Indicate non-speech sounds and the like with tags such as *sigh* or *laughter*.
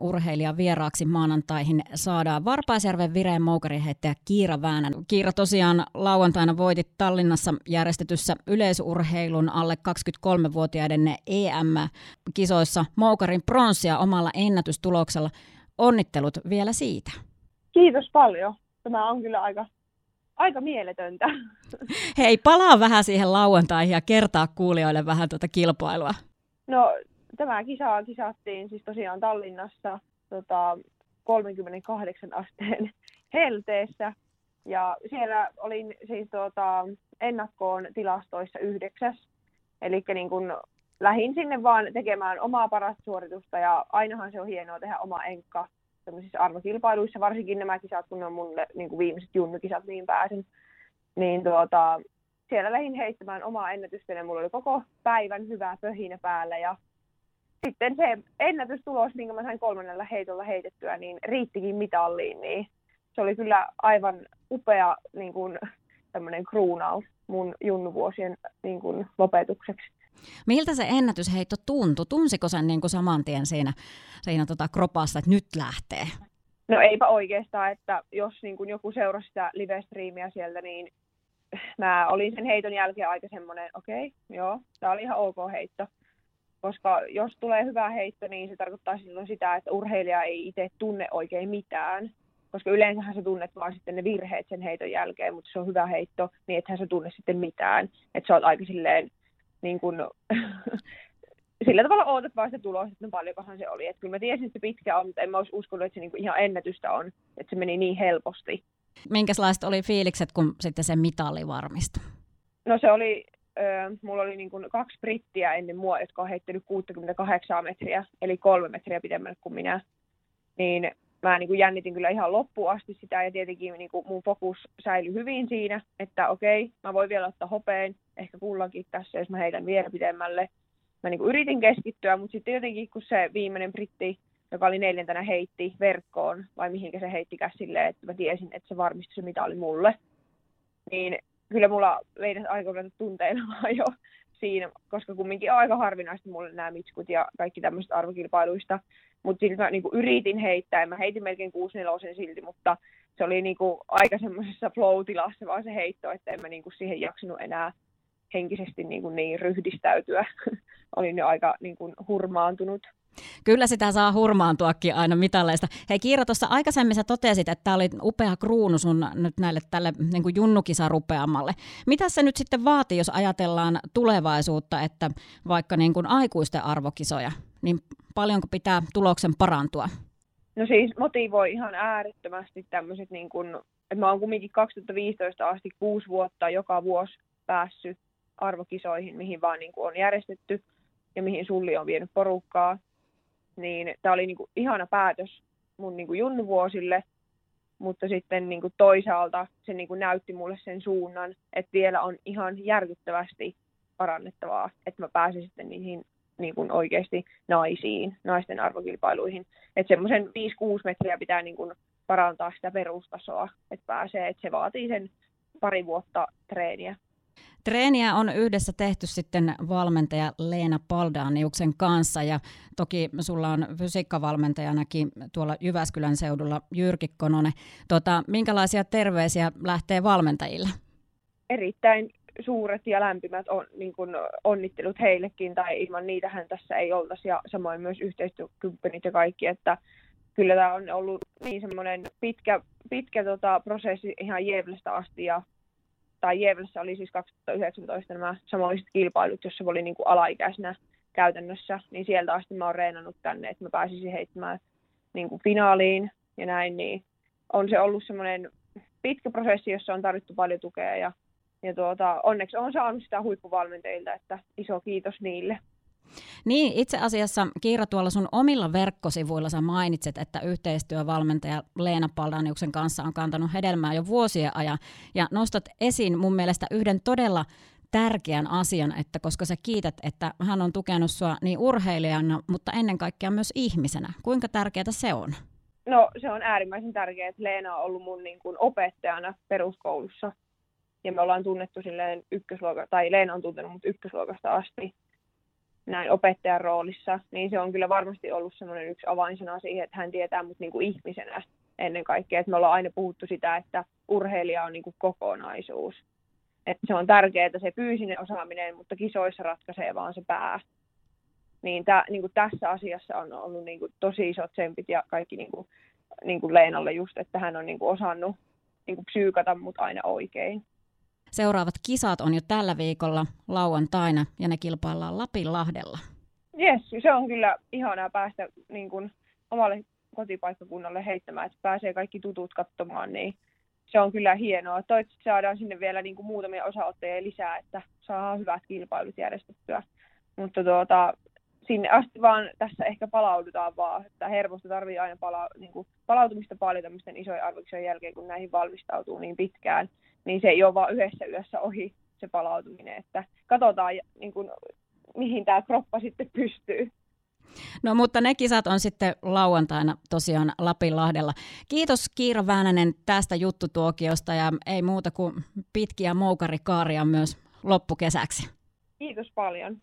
urheilijan vieraaksi maanantaihin saadaan Varpaisjärven Vireen moukariheittäjä Kiira Väänän. Kiira tosiaan lauantaina voitit Tallinnassa järjestetyssä yleisurheilun alle 23-vuotiaiden EM-kisoissa moukarin pronssia omalla ennätystuloksella. Onnittelut vielä siitä. Kiitos paljon. Tämä on kyllä aika aika mieletöntä. Hei, palaa vähän siihen lauantaihin ja kertaa kuulijoille vähän tuota kilpailua. No, tämä kisa kisattiin siis tosiaan Tallinnassa tota, 38 asteen *laughs* helteessä. Ja siellä olin siis tuota, ennakkoon tilastoissa yhdeksäs. Eli niin kun lähin sinne vaan tekemään omaa parasta suoritusta ja ainahan se on hienoa tehdä oma enkka tämmöisissä arvokilpailuissa, varsinkin nämä kisat, kun ne on mulle niin kuin viimeiset junnukisat, niin pääsin. Niin tuota, siellä lähdin heittämään omaa ennätystä ja mulla oli koko päivän hyvää pöhinä päällä ja sitten se ennätystulos, minkä mä sain kolmannella heitolla heitettyä, niin riittikin mitalliin, niin se oli kyllä aivan upea niin kuin, tämmöinen kruunaus mun junnuvuosien niin kuin, lopetukseksi. Miltä se ennätysheitto tuntui? Tunsiko sen niin kuin saman tien siinä, siinä tota kropassa, että nyt lähtee? No eipä oikeastaan, että jos niin kuin joku seurasi sitä live-striimiä sieltä, niin mä olin sen heiton jälkeen aika semmoinen, okei, okay, joo, tämä oli ihan ok heitto. Koska jos tulee hyvä heitto, niin se tarkoittaa silloin sitä, että urheilija ei itse tunne oikein mitään. Koska yleensähän sä tunnet vaan sitten ne virheet sen heiton jälkeen, mutta se on hyvä heitto, niin ethän sä tunne sitten mitään. Että sä oot aika silleen niin kuin, *laughs* sillä tavalla ootat vaan sitä tulosta, että no paljonkohan se oli. Että kyllä mä tiesin, että se pitkä on, mutta en mä olisi uskonut, että se niin kuin ihan ennätystä on, että se meni niin helposti. Minkälaiset oli fiilikset, kun sitten se mitalli varmistui? No se oli, mulla oli niin kuin kaksi brittiä ennen mua, jotka on heittänyt 68 metriä, eli kolme metriä pidemmälle kuin minä. Niin mä niin kuin jännitin kyllä ihan loppuun asti sitä ja tietenkin niin kuin mun fokus säilyi hyvin siinä, että okei, mä voin vielä ottaa hopeen, ehkä kullakin tässä, jos mä heitän vielä pidemmälle. Mä niin kuin yritin keskittyä, mutta sitten jotenkin kun se viimeinen britti, joka oli neljäntenä, heitti verkkoon, vai mihinkä se heitti silleen, että mä tiesin, että se varmistui se mitä oli mulle, niin kyllä mulla meidän aika tunteilemaan *laughs* jo siinä, koska kumminkin aika harvinaista mulle nämä mitskut ja kaikki tämmöiset arvokilpailuista. Mutta silti mä niinku yritin heittää mä heitin melkein 6 silti, mutta se oli niinku aika semmoisessa flow-tilassa vaan se heitto, että en mä niinku siihen jaksanut enää henkisesti niinku niin ryhdistäytyä. *laughs* Olin jo aika niinku hurmaantunut. Kyllä sitä saa hurmaantuakin aina mitalleista. Hei Kiira, tuossa aikaisemmin sä totesit, että tämä oli upea kruunu sun nyt näille tälle niin kuin junnukisarupeamalle. Mitä se nyt sitten vaatii, jos ajatellaan tulevaisuutta, että vaikka niin kuin aikuisten arvokisoja, niin paljonko pitää tuloksen parantua? No siis motivoi ihan äärettömästi tämmöiset, niin kuin, että mä oon kumminkin 2015 asti kuusi vuotta joka vuosi päässyt arvokisoihin, mihin vaan niin on järjestetty ja mihin Sulli on vienyt porukkaa niin tämä oli niin kuin ihana päätös mun niin kuin junnuvuosille, mutta sitten niin kuin toisaalta se niin kuin näytti mulle sen suunnan, että vielä on ihan järkyttävästi parannettavaa, että mä pääsin sitten niihin niin kuin oikeasti naisiin, naisten arvokilpailuihin. Että semmoisen 5-6 metriä pitää niin kuin parantaa sitä perustasoa, että pääsee, että se vaatii sen pari vuotta treeniä. Treeniä on yhdessä tehty sitten valmentaja Leena Paldaniuksen kanssa ja toki sulla on fysiikkavalmentajanakin tuolla Jyväskylän seudulla Jyrki Kononen. Tota, minkälaisia terveisiä lähtee valmentajille? Erittäin suuret ja lämpimät on, niin kuin onnittelut heillekin, tai ilman niitähän tässä ei oltaisi, ja samoin myös yhteistyökumppanit ja kaikki, että kyllä tämä on ollut niin semmoinen pitkä, pitkä tota, prosessi ihan Jevlestä asti, ja tai Jevlessä oli siis 2019 nämä samoiset kilpailut, jossa oli niin kuin alaikäisenä käytännössä, niin sieltä asti mä oon reenannut tänne, että mä pääsisin heittämään niin kuin finaaliin ja näin, niin on se ollut semmoinen pitkä prosessi, jossa on tarvittu paljon tukea ja, ja tuota, onneksi on saanut sitä huippuvalmentajilta, että iso kiitos niille. Niin, itse asiassa Kiira tuolla sun omilla verkkosivuilla sä mainitset, että yhteistyövalmentaja Leena Paldaniuksen kanssa on kantanut hedelmää jo vuosien ajan. Ja nostat esiin mun mielestä yhden todella tärkeän asian, että koska sä kiität, että hän on tukenut sua niin urheilijana, mutta ennen kaikkea myös ihmisenä. Kuinka tärkeää se on? No se on äärimmäisen tärkeää, että Leena on ollut mun niin kuin opettajana peruskoulussa. Ja me ollaan tunnettu silleen ykkösluokasta, tai Leena on tuntenut mut ykkösluokasta asti näin opettajan roolissa, niin se on kyllä varmasti ollut semmoinen yksi avainsana siihen, että hän tietää mut niin kuin ihmisenä ennen kaikkea. Että me ollaan aina puhuttu sitä, että urheilija on niin kuin kokonaisuus. Että se on tärkeää se fyysinen osaaminen, mutta kisoissa ratkaisee vaan se pää. Niin, tää, niin kuin tässä asiassa on ollut niin kuin tosi isot tsempit ja kaikki niin kuin, niin kuin Leenalle just, että hän on niin kuin osannut niin kuin psyykata mut aina oikein. Seuraavat kisat on jo tällä viikolla lauantaina ja ne kilpaillaan Lapinlahdella. Jes, se on kyllä ihanaa päästä niin kuin, omalle kotipaikkakunnalle heittämään, että pääsee kaikki tutut katsomaan, niin se on kyllä hienoa. Toivottavasti saadaan sinne vielä niin kuin muutamia osaotteja lisää, että saadaan hyvät kilpailut järjestettyä. Mutta tuota, sinne asti vaan tässä ehkä palaudutaan vaan, että hermosta tarvii aina pala, niin kuin, palautumista paljon tämmöisten isojen arvoksen jälkeen, kun näihin valmistautuu niin pitkään, niin se ei ole vaan yhdessä yössä ohi se palautuminen, että katsotaan niin kuin, mihin tämä kroppa sitten pystyy. No mutta ne kisat on sitten lauantaina tosiaan Lapinlahdella. Kiitos Kiira Väänänen tästä juttutuokiosta ja ei muuta kuin pitkiä moukarikaaria myös loppukesäksi. Kiitos paljon.